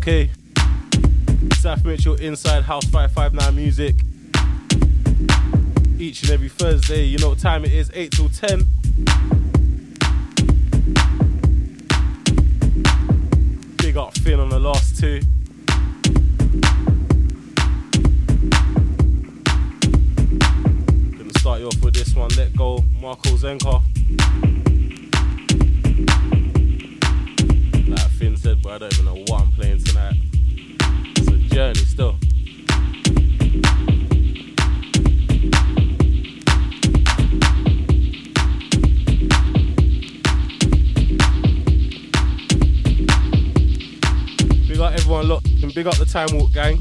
Okay. Saf Mitchell inside House 559 Music. Each and every Thursday, you know what time it is, 8 till 10. Big up Finn on the last two. Gonna start you off with this one, Let Go, Marco Zenka. Time Walk gang.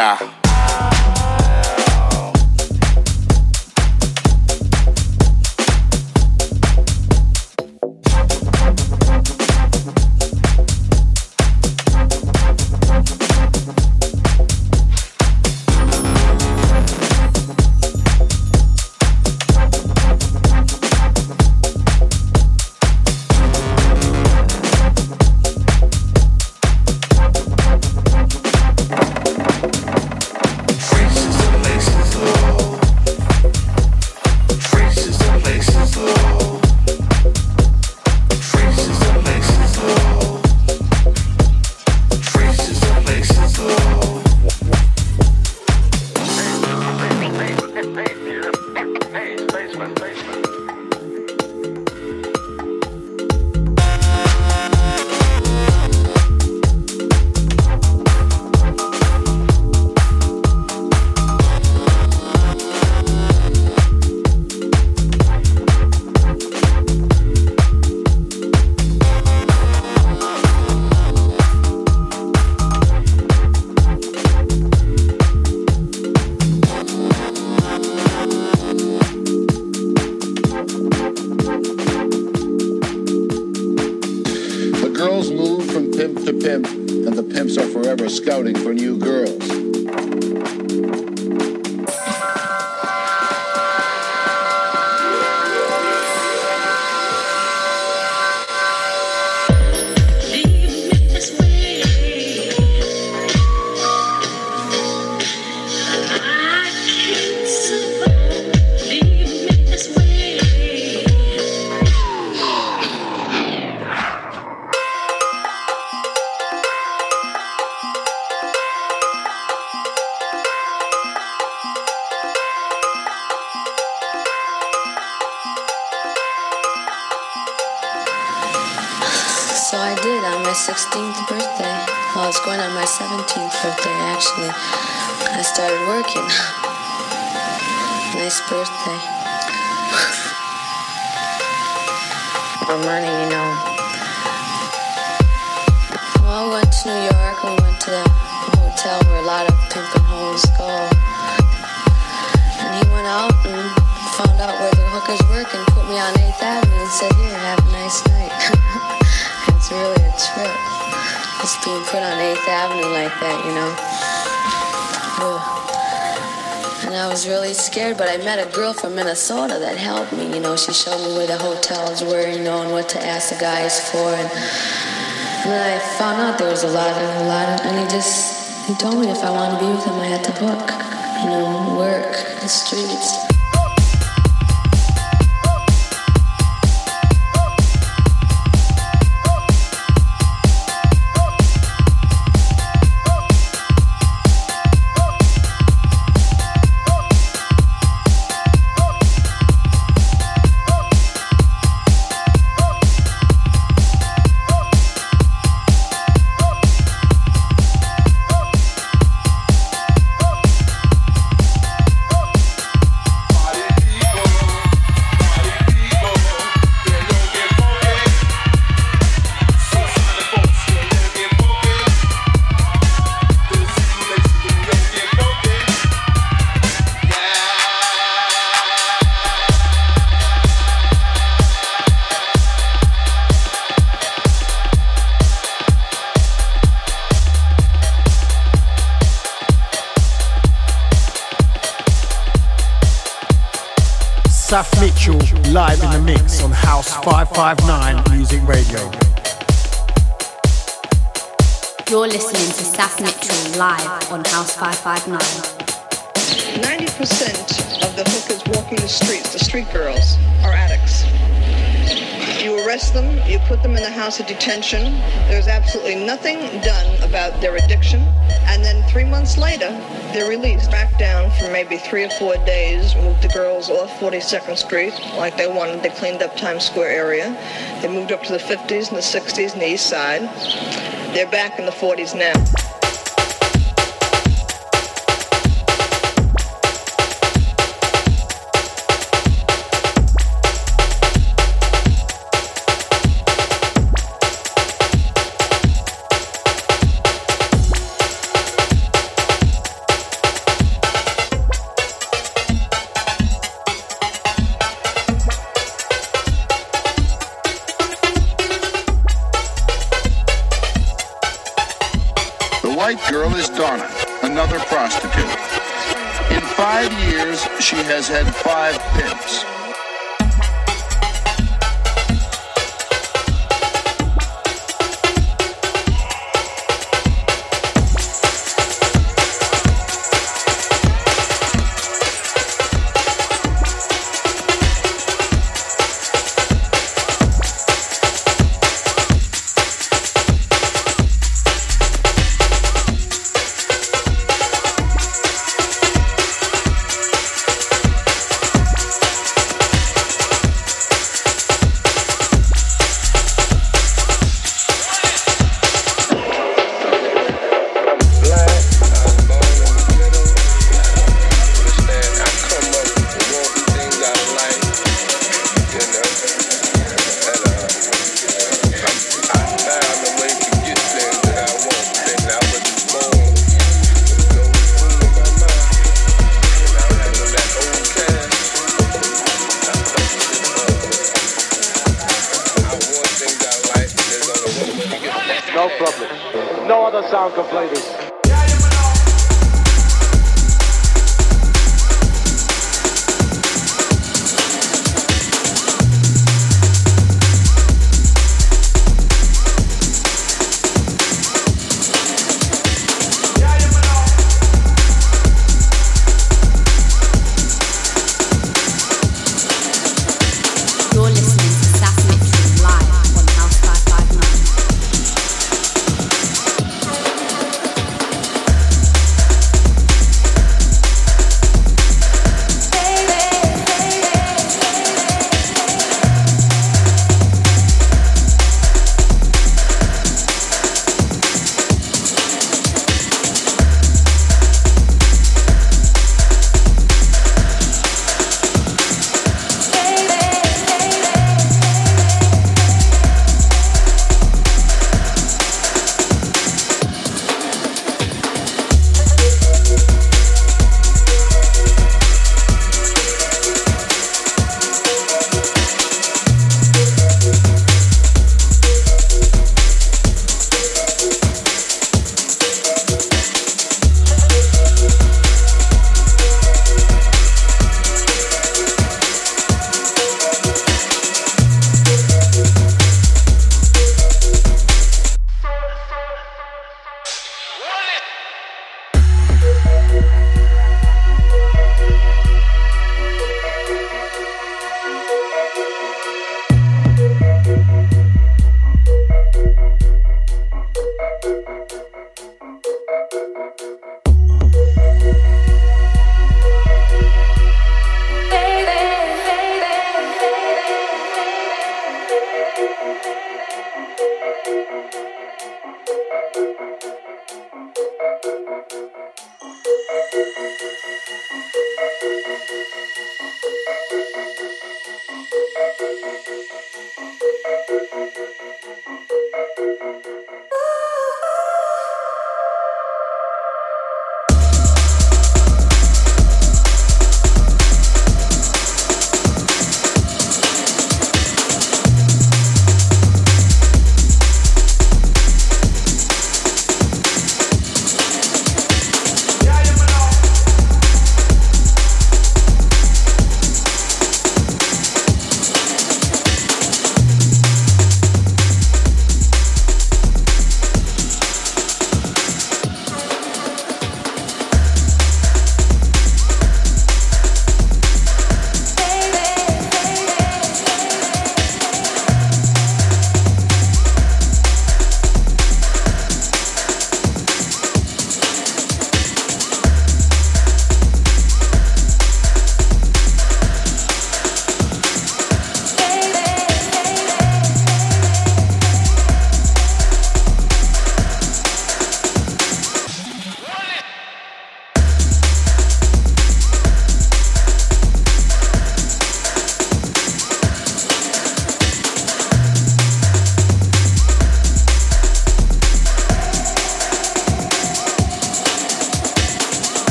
Nah. Minnesota that helped me. You know, she showed me where the hotels were, you know, and what to ask the guys for. And, then I found out there was a lot of, a lot of, and he just, he told me if I wanted to be with him, I had to hook, you know, work the streets. Saf Mitchell live in the mix on House 559 Music Radio. You're listening to Saf Mitchell live on House 559. 90% of the hookers walking the streets, the street girls, are addicts. You arrest them, you put them in the house of detention. There's absolutely nothing done about their addiction. And then three months later, they're released back down for maybe three or four days, moved the girls off 42nd Street like they wanted. They cleaned up Times Square area. They moved up to the 50s and the 60s and the East Side. They're back in the 40s now.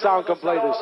sound complainers.